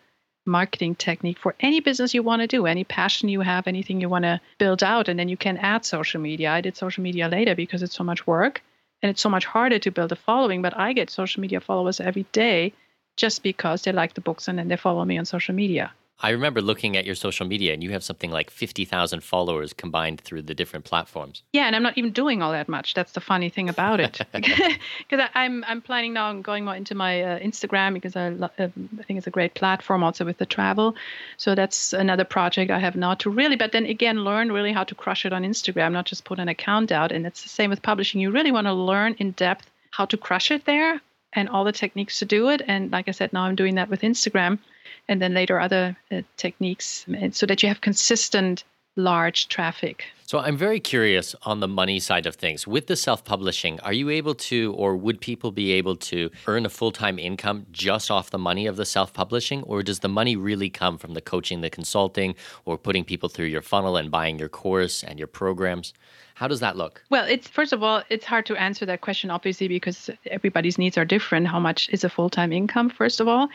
marketing technique for any business you want to do, any passion you have, anything you want to build out. And then you can add social media. I did social media later because it's so much work and it's so much harder to build a following. But I get social media followers every day just because they like the books and then they follow me on social media. I remember looking at your social media and you have something like 50,000 followers combined through the different platforms. Yeah, and I'm not even doing all that much. That's the funny thing about it. Because I'm I'm planning now on going more into my uh, Instagram because I uh, I think it's a great platform also with the travel. So that's another project I have now to really but then again learn really how to crush it on Instagram, not just put an account out and it's the same with publishing. You really want to learn in depth how to crush it there and all the techniques to do it and like I said now I'm doing that with Instagram and then later other uh, techniques so that you have consistent large traffic. So I'm very curious on the money side of things. With the self-publishing, are you able to or would people be able to earn a full-time income just off the money of the self-publishing or does the money really come from the coaching, the consulting or putting people through your funnel and buying your course and your programs? How does that look? Well, it's first of all, it's hard to answer that question obviously because everybody's needs are different. How much is a full-time income first of all?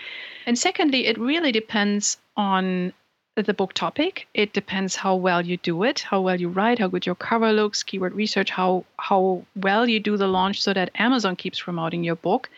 And secondly, it really depends on the book topic. It depends how well you do it, how well you write, how good your cover looks, keyword research, how how well you do the launch so that Amazon keeps promoting your book.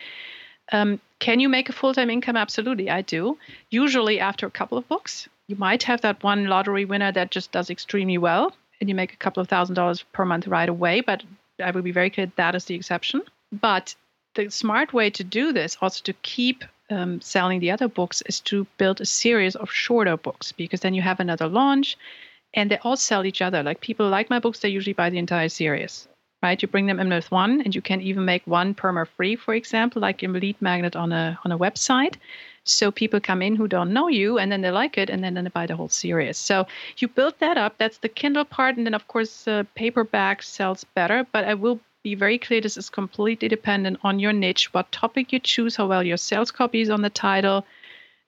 Um, can you make a full-time income? Absolutely, I do. Usually after a couple of books. You might have that one lottery winner that just does extremely well and you make a couple of thousand dollars per month right away. But I will be very clear that is the exception. But the smart way to do this, also to keep um, selling the other books, is to build a series of shorter books because then you have another launch and they all sell each other. Like people like my books, they usually buy the entire series. Right, you bring them in with one, and you can even make one perma free, for example, like a lead magnet on a on a website. So people come in who don't know you and then they like it and then, they buy the whole series. So you build that up. That's the Kindle part. And then, of course, uh, paperback sells better. But I will be very clear this is completely dependent on your niche, what topic you choose, how well your sales copy is on the title.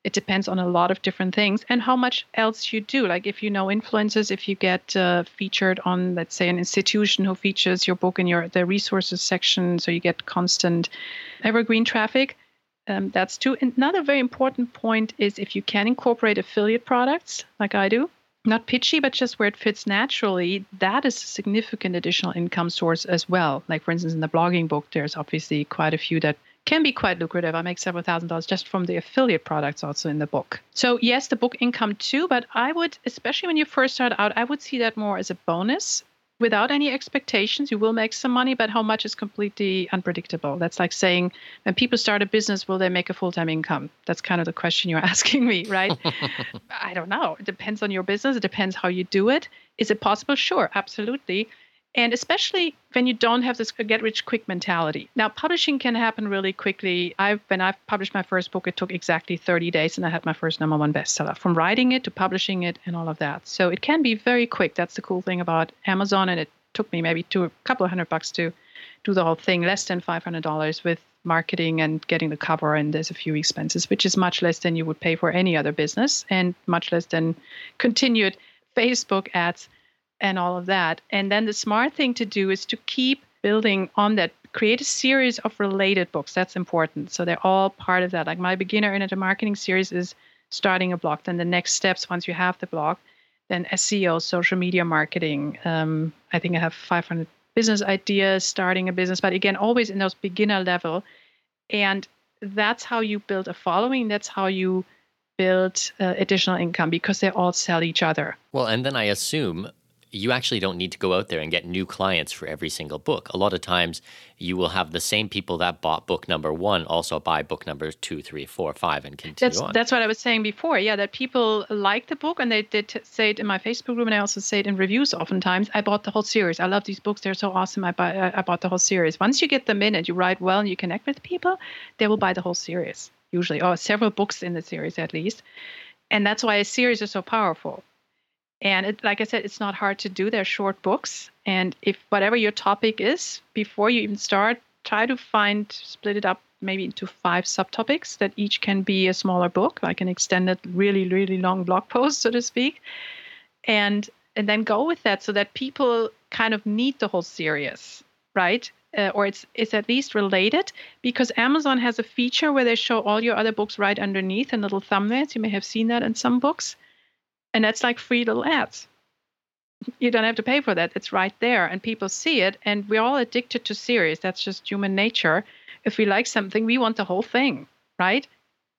It depends on a lot of different things and how much else you do. Like if you know influencers, if you get uh, featured on, let's say, an institution who features your book in your the resources section, so you get constant evergreen traffic um, that's two. Another very important point is if you can incorporate affiliate products like I do, not pitchy, but just where it fits naturally, that is a significant additional income source as well. Like, for instance, in the blogging book, there's obviously quite a few that can be quite lucrative. I make several thousand dollars just from the affiliate products also in the book. So, yes, the book income too, but I would, especially when you first start out, I would see that more as a bonus without any expectations. You will make some money, but how much is completely unpredictable. That's like saying when people start a business, will they make a full time income? That's kind of the question you're asking me, right? I don't know. It depends on your business, it depends how you do it. Is it possible? Sure, absolutely and especially when you don't have this get rich quick mentality. Now, publishing can happen really quickly. I've when I've published my first book, it took exactly 30 days, and I had my first number one bestseller from writing it to publishing it and all of that. So it can be very quick. That's the cool thing about Amazon, and it took me maybe two a couple of hundred bucks to do the whole thing, less than $500 with marketing and getting the cover, and there's a few expenses, which is much less than you would pay for any other business, and much less than continued Facebook ads and all of that. And then the smart thing to do is to keep building on that. Create a series of related books. That's important. So they're all part of that. Like my beginner internet marketing series is starting a blog. Then the next steps once you have the blog, then SEO, social media marketing. Um, I think I have 500 business ideas, starting a business, but again, always in those beginner level. And that's how you build a following. That's how you build uh, additional income because they all sell each other. Well, and then I assume you actually don't need to go out there and get new clients for every single book. A lot of times, you will have the same people that bought book number one also buy book numbers two, three, four, five, and continue that's, on. That's what I was saying before. Yeah, that people like the book, and they did say it in my Facebook group, and I also say it in reviews. Oftentimes, I bought the whole series. I love these books; they're so awesome. I buy, I bought the whole series. Once you get them in and you write well and you connect with people, they will buy the whole series usually, or several books in the series at least. And that's why a series is so powerful and it, like I said, it's not hard to do. They're short books. And if whatever your topic is, before you even start, try to find, split it up maybe into five subtopics that each can be a smaller book, like an extended, really, really long blog post, so to speak. And and then go with that so that people kind of need the whole series, right? Uh, or it's it's at least related because Amazon has a feature where they show all your other books right underneath in little thumbnails. You may have seen that in some books and that's like free little ads. You don't have to pay for that. It's right there and people see it. And we're all addicted to series. That's just human nature. If we like something, we want the whole thing, right?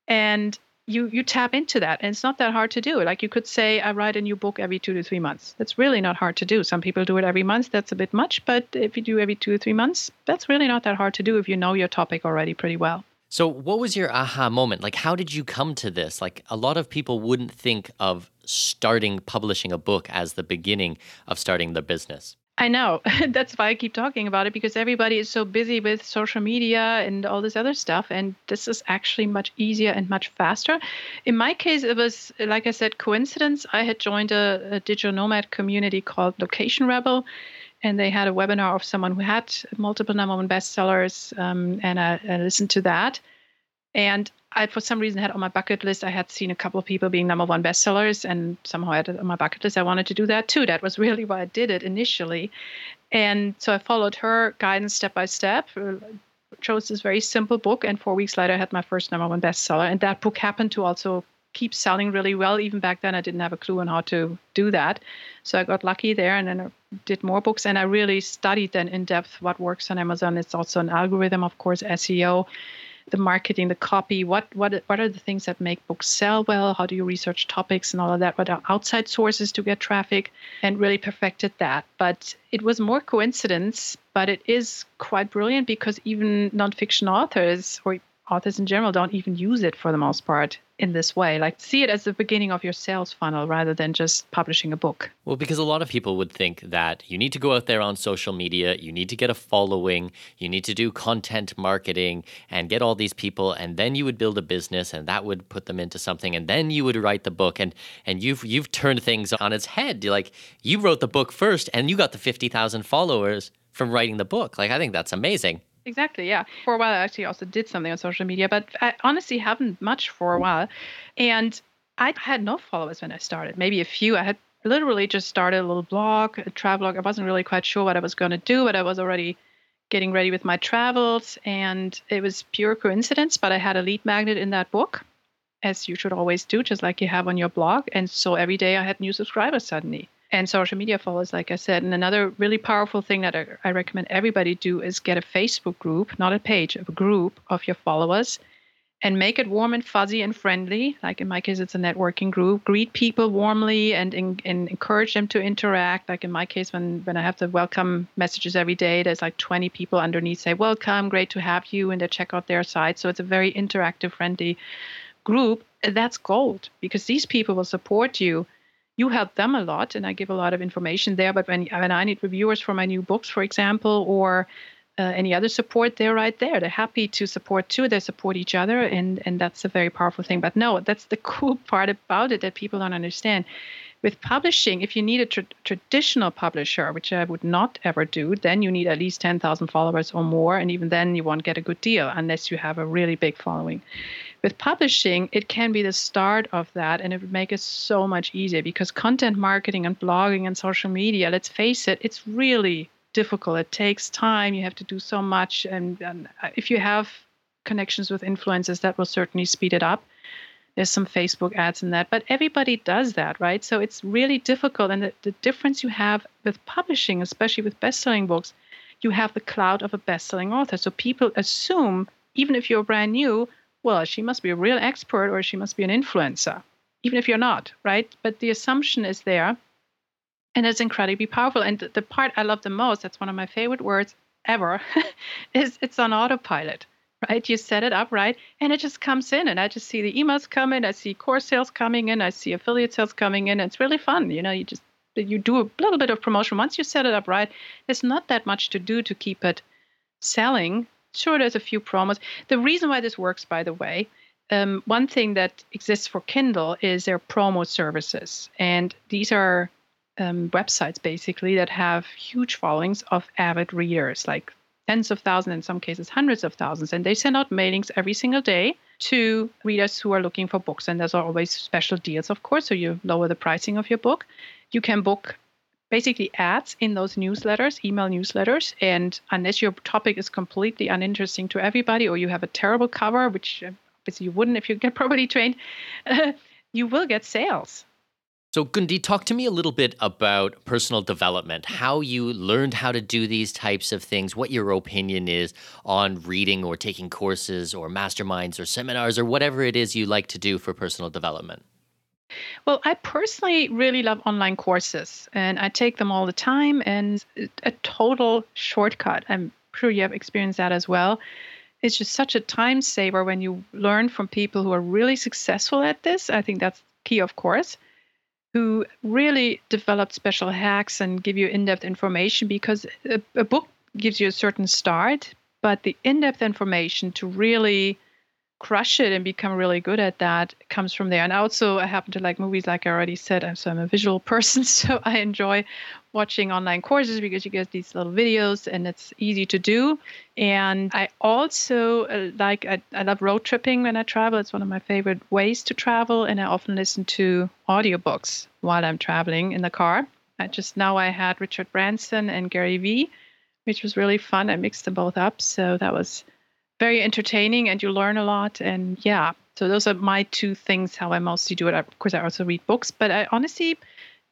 And you you tap into that and it's not that hard to do like you could say i write a new book every two to three months that's really not hard to do some people do it every month that's a bit much but if you do every two or three months that's really not that hard to do if you know your topic already pretty well so, what was your aha moment? Like, how did you come to this? Like, a lot of people wouldn't think of starting publishing a book as the beginning of starting the business. I know. That's why I keep talking about it because everybody is so busy with social media and all this other stuff. And this is actually much easier and much faster. In my case, it was, like I said, coincidence. I had joined a, a digital nomad community called Location Rebel and they had a webinar of someone who had multiple number one bestsellers, um, and I, I, listened to that. And I, for some reason, had on my bucket list. I had seen a couple of people being number one bestsellers, and somehow I had it on my bucket list. I wanted to do that too. That was really why I did it initially, and so I followed her guidance step by step. Uh, chose this very simple book, and four weeks later, I had my first number one bestseller. And that book happened to also keep selling really well. Even back then, I didn't have a clue on how to do that. So I got lucky there and then I did more books. And I really studied then in depth what works on Amazon. It's also an algorithm, of course, SEO, the marketing, the copy. What what what are the things that make books sell well? How do you research topics and all of that? What are outside sources to get traffic? And really perfected that. But it was more coincidence, but it is quite brilliant because even nonfiction authors or authors in general don't even use it for the most part in this way. Like see it as the beginning of your sales funnel rather than just publishing a book. Well, because a lot of people would think that you need to go out there on social media, you need to get a following, you need to do content marketing and get all these people and then you would build a business and that would put them into something and then you would write the book and and you've you've turned things on its head. Like you wrote the book first and you got the 50,000 followers from writing the book. Like I think that's amazing. Exactly, yeah. For a while, I actually also did something on social media, but I honestly haven't much for a mm. while. And I had no followers when I started, maybe a few. I had literally just started a little blog, a travel blog. I wasn't really quite sure what I was going to do, but I was already getting ready with my travels. And it was pure coincidence, but I had a lead magnet in that book, as you should always do, just like you have on your blog. And so every day I had new subscribers suddenly and social media followers, like I said. And another really powerful thing that I, I recommend everybody do is get a Facebook group, not a page, a group of your followers, and make it warm and fuzzy and friendly. Like in my case, it's a networking group. Greet people warmly and, and, and encourage them to interact. Like in my case, when, when I have the welcome messages every day, there's like 20 people underneath say, Welcome, great to have you. And they check out their site. So it's a very interactive, friendly group. That's gold because these people will support you. You help them a lot, and I give a lot of information there. But when, when I need reviewers for my new books, for example, or uh, any other support, they're right there. They're happy to support too. They support each other, and and that's a very powerful thing. But no, that's the cool part about it that people don't understand. With publishing, if you need a tra- traditional publisher, which I would not ever do, then you need at least 10,000 followers or more. And even then, you won't get a good deal unless you have a really big following. With publishing, it can be the start of that, and it would make it so much easier because content marketing and blogging and social media, let's face it, it's really difficult. It takes time. You have to do so much. And, and uh, if you have connections with influencers, that will certainly speed it up. There's some Facebook ads in that, but everybody does that, right? So it's really difficult. And the, the difference you have with publishing, especially with best selling books, you have the cloud of a best selling author. So people assume, even if you're brand new, well, she must be a real expert or she must be an influencer, even if you're not, right? But the assumption is there and it's incredibly powerful. And the part I love the most, that's one of my favorite words ever, is it's on autopilot, right? You set it up right, and it just comes in, and I just see the emails come in, I see course sales coming in, I see affiliate sales coming in. It's really fun, you know. You just you do a little bit of promotion once you set it up right. There's not that much to do to keep it selling. Sure, there's a few promos. The reason why this works, by the way, um, one thing that exists for Kindle is their promo services, and these are um, websites basically that have huge followings of avid readers, like tens of thousands, in some cases hundreds of thousands, and they send out mailings every single day to readers who are looking for books. And there's always special deals, of course, so you lower the pricing of your book. You can book basically ads in those newsletters, email newsletters, and unless your topic is completely uninteresting to everybody or you have a terrible cover, which uh, obviously you wouldn't if you get properly trained, you will get sales. So, Gundi, talk to me a little bit about personal development, how you learned how to do these types of things, what your opinion is on reading or taking courses or masterminds or seminars or whatever it is you like to do for personal development. Well, I personally really love online courses and I take them all the time and a total shortcut. I'm sure you have experienced that as well. It's just such a time saver when you learn from people who are really successful at this. I think that's key, of course who really developed special hacks and give you in-depth information because a, a book gives you a certain start, but the in-depth information to really crush it and become really good at that comes from there. And I also, I happen to like movies, like I already said. And so I'm a visual person, so I enjoy watching online courses because you get these little videos and it's easy to do. And I also uh, like I, I love road tripping when I travel. It's one of my favorite ways to travel, and I often listen to audiobooks while I'm traveling in the car. I just now I had Richard Branson and Gary Vee, which was really fun. I mixed them both up, so that was very entertaining and you learn a lot. And yeah, so those are my two things how I mostly do it. Of course, I also read books, but I honestly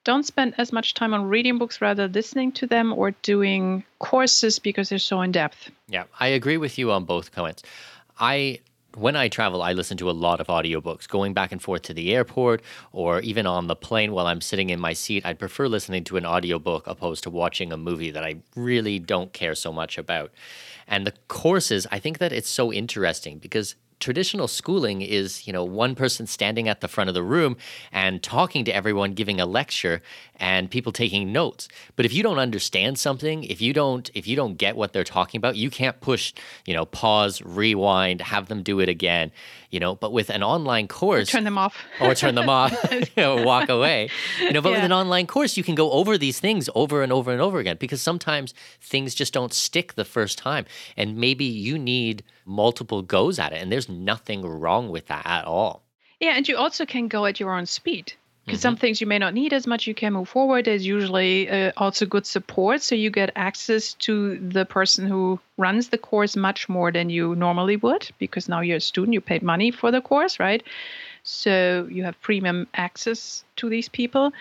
don't spend as much time on reading books, rather listening to them or doing courses because they're so in depth. Yeah, I agree with you on both comments. I when I travel, I listen to a lot of audiobooks. Going back and forth to the airport or even on the plane while I'm sitting in my seat, I'd prefer listening to an audiobook opposed to watching a movie that I really don't care so much about. And the courses, I think that it's so interesting because traditional schooling is you know one person standing at the front of the room and talking to everyone giving a lecture and people taking notes. But if you don't understand something if you don't if you don't get what they're talking about you can't push you know pause rewind have them do it again you know. But with an online course or turn them off. or turn them off you know walk away. You know but yeah. with an online course you can go over these things over and over and over again because sometimes things just don't stick the first time. And maybe you need multiple goes at it and there's nothing wrong with that at all yeah and you also can go at your own speed because mm-hmm. some things you may not need as much you can move forward there's usually uh, also good support so you get access to the person who runs the course much more than you normally would because now you're a student you paid money for the course right so you have premium access to these people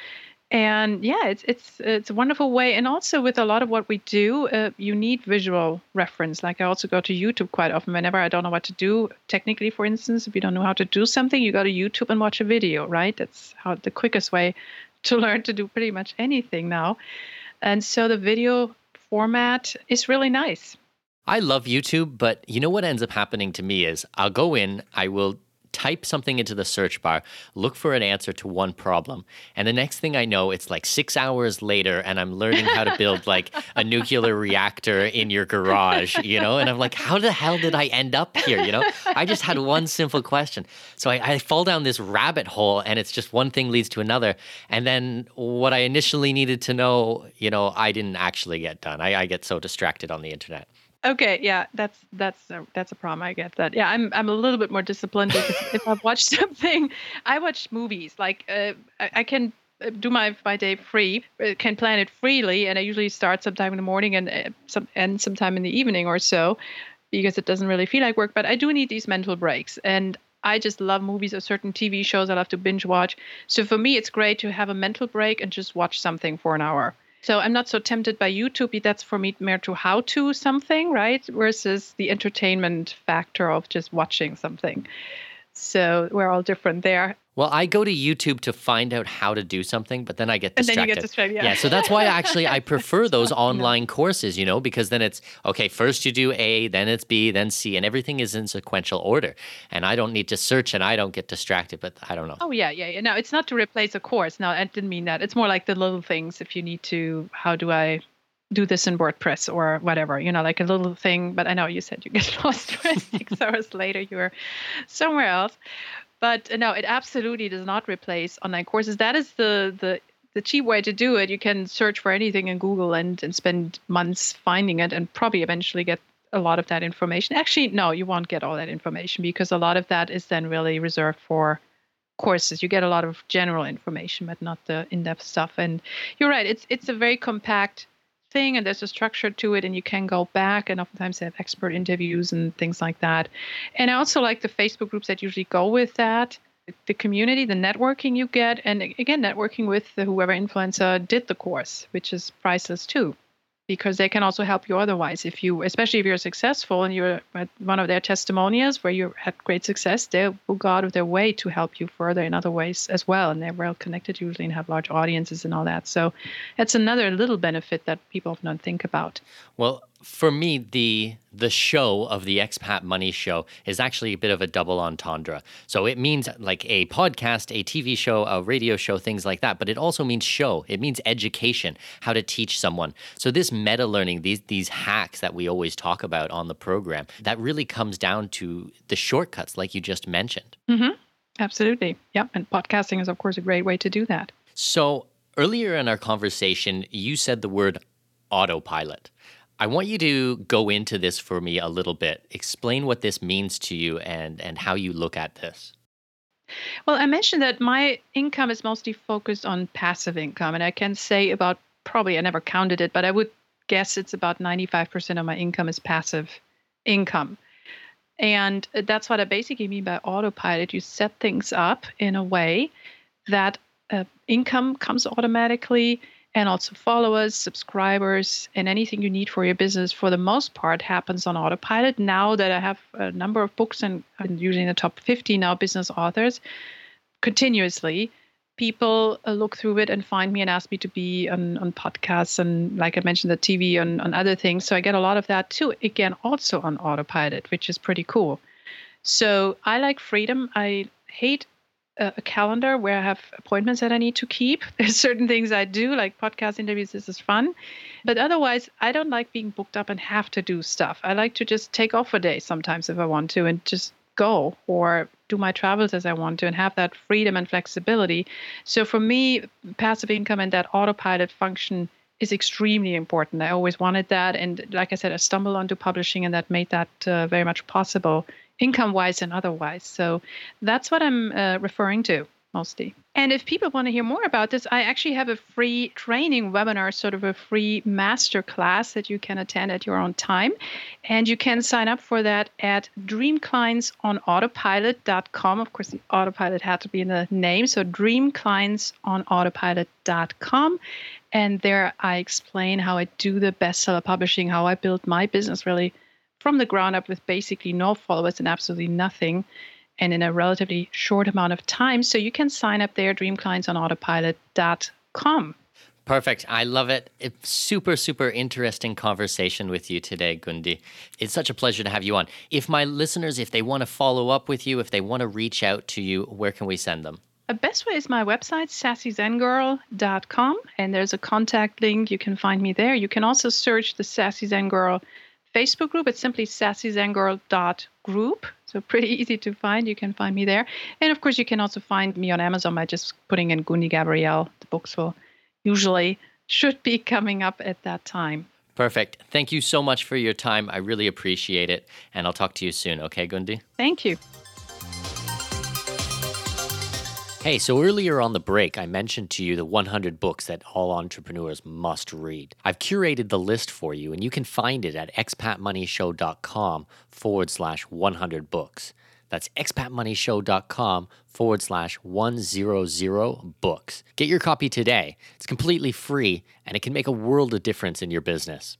and yeah it's it's it's a wonderful way. And also with a lot of what we do uh, you need visual reference. Like i also go to youtube quite often. Whenever i don't know what to do technically for instance if you don't know how to do something you go to youtube and watch a video right? That's how the quickest way to learn to do pretty much anything now. And so the video format is really nice. I love YouTube, but you know what ends up happening to me is I'll go in, I will type something into the search bar, look for an answer to one problem. And the next thing I know, it's like six hours later, and I'm learning how to build like a nuclear reactor in your garage, you know? And I'm like, how the hell did I end up here? You know, I just had one simple question. So I, I fall down this rabbit hole, and it's just one thing leads to another. And then what I initially needed to know, you know, I didn't actually get done. I, I get so distracted on the internet. Okay, yeah, that's that's a, that's a problem. I get that. Yeah, I'm I'm a little bit more disciplined if, I've watched something. I watch movies. Like uh, I, I, can uh, do my my day free, uh, can plan it freely, and I usually start sometime in the morning and uh, some and sometime in the evening or so, because it doesn't really feel like work. But I do need these mental breaks, and I just love movies or certain TV shows I love to binge watch. So for me, it's great to have a mental break and just watch something for an hour. So I'm not so tempted by YouTube. That's for me more to how to something, right? Versus the entertainment factor of just watching something. So we're all different there. Well, I go to YouTube to find out how to do something, but then I get distracted. And then you get distracted. Yeah. yeah so that's why actually I prefer those online no. courses, you know, because then it's okay, first you do A, then it's B, then C, and everything is in sequential order. And I don't need to search and I don't get distracted, but I don't know. Oh, yeah, yeah, yeah. No, it's not to replace a course. No, I didn't mean that. It's more like the little things if you need to, how do I do this in WordPress or whatever, you know, like a little thing. But I know you said you get lost six hours later, you're somewhere else. But uh, no, it absolutely does not replace online courses. That is the the the cheap way to do it. You can search for anything in Google and, and spend months finding it and probably eventually get a lot of that information. Actually, no, you won't get all that information because a lot of that is then really reserved for courses. You get a lot of general information, but not the in-depth stuff. And you're right; it's it's a very compact thing and there's a structure to it and you can go back and oftentimes they have expert interviews and things like that. And i also like the facebook groups that usually go with that. The community the networking you get and again networking with whoever influencer did the course which is priceless too because they can also help you otherwise. If you especially if you're successful and you're at one of their testimonials where you had great success they will go out of their way to help you further in other ways as well. And they're well connected usually and have large audiences and all that. So that's another little benefit that people often don't think about. Well for me, the the show of the expat money show is actually a bit of a double entendre. So it means like a podcast, a TV show, a radio show, things like that. But it also means show. It means education, how to teach someone. So this meta learning, these these hacks that we always talk about on the program, that really comes down to the shortcuts, like you just mentioned. Mm-hmm. Absolutely. Yep. And podcasting is of course a great way to do that. So earlier in our conversation, you said the word autopilot. I want you to go into this for me a little bit. Explain what this means to you and, and how you look at this. Well, I mentioned that my income is mostly focused on passive income. And I can say about probably, I never counted it, but I would guess it's about 95% of my income is passive income. And that's what I basically mean by autopilot. You set things up in a way that uh, income comes automatically and also followers, subscribers, and anything you need for your business for the most part happens on autopilot. Now that I have a number of books and I'm the top 50 now business authors continuously, people uh, look through it and find me and ask me to be on, on podcasts and like I mentioned the TV and other things. So I get a lot of that too. Again, also on autopilot, which is pretty cool. So I like freedom. I hate a, calendar where I have appointments that I need to keep. There's certain things I do, like podcast interviews. This is fun, but otherwise, I don't like being booked up and have to do stuff. I like to just take off a day sometimes if I want to, and just go or do my travels as I want to and have that freedom and flexibility. So for me, passive income and that autopilot function is extremely important. I always wanted that. And like I said, I stumbled onto publishing and that made that uh, very much possible income wise and otherwise. So that's what I'm uh, referring to mostly. And if people want to hear more about this, I actually have a free training webinar, sort of a free master class that you can attend at your own time. And you can sign up for that at dreamclientsonautopilot.com. Of course, the autopilot had to be in the name. So dreamclientsonautopilot.com. And there I explain how I do the bestseller publishing, how I build my business really from the ground up with basically no followers and absolutely nothing and in a relatively short amount of time. So you can sign up there, dreamclientsonautopilot.com. Perfect. I love it. It's super, super interesting conversation with you today, Gundi. It's such a pleasure to have you on. If my listeners, if they want to follow up with you, if they want to reach out to you, where can we send them? The best way is my website, sassyzengirl.com, and there's a contact link. You can find me there. You can also search the Sassy Zen Girl Facebook group. It's simply sassyzengirl.group. So pretty easy to find. You can find me there. And of course, you can also find me on Amazon by just putting in Gundi Gabrielle. The books will usually should be coming up at that time. Perfect. Thank you so much for your time. I really appreciate it. And I'll talk to you soon. Okay, Gundi? Thank you. Hey, so earlier on the break, I mentioned to you the 100 books that all entrepreneurs must read. I've curated the list for you, and you can find it at expatmoneyshow.com forward slash 100 books. That's expatmoneyshow.com forward slash 100 books. Get your copy today. It's completely free, and it can make a world of difference in your business.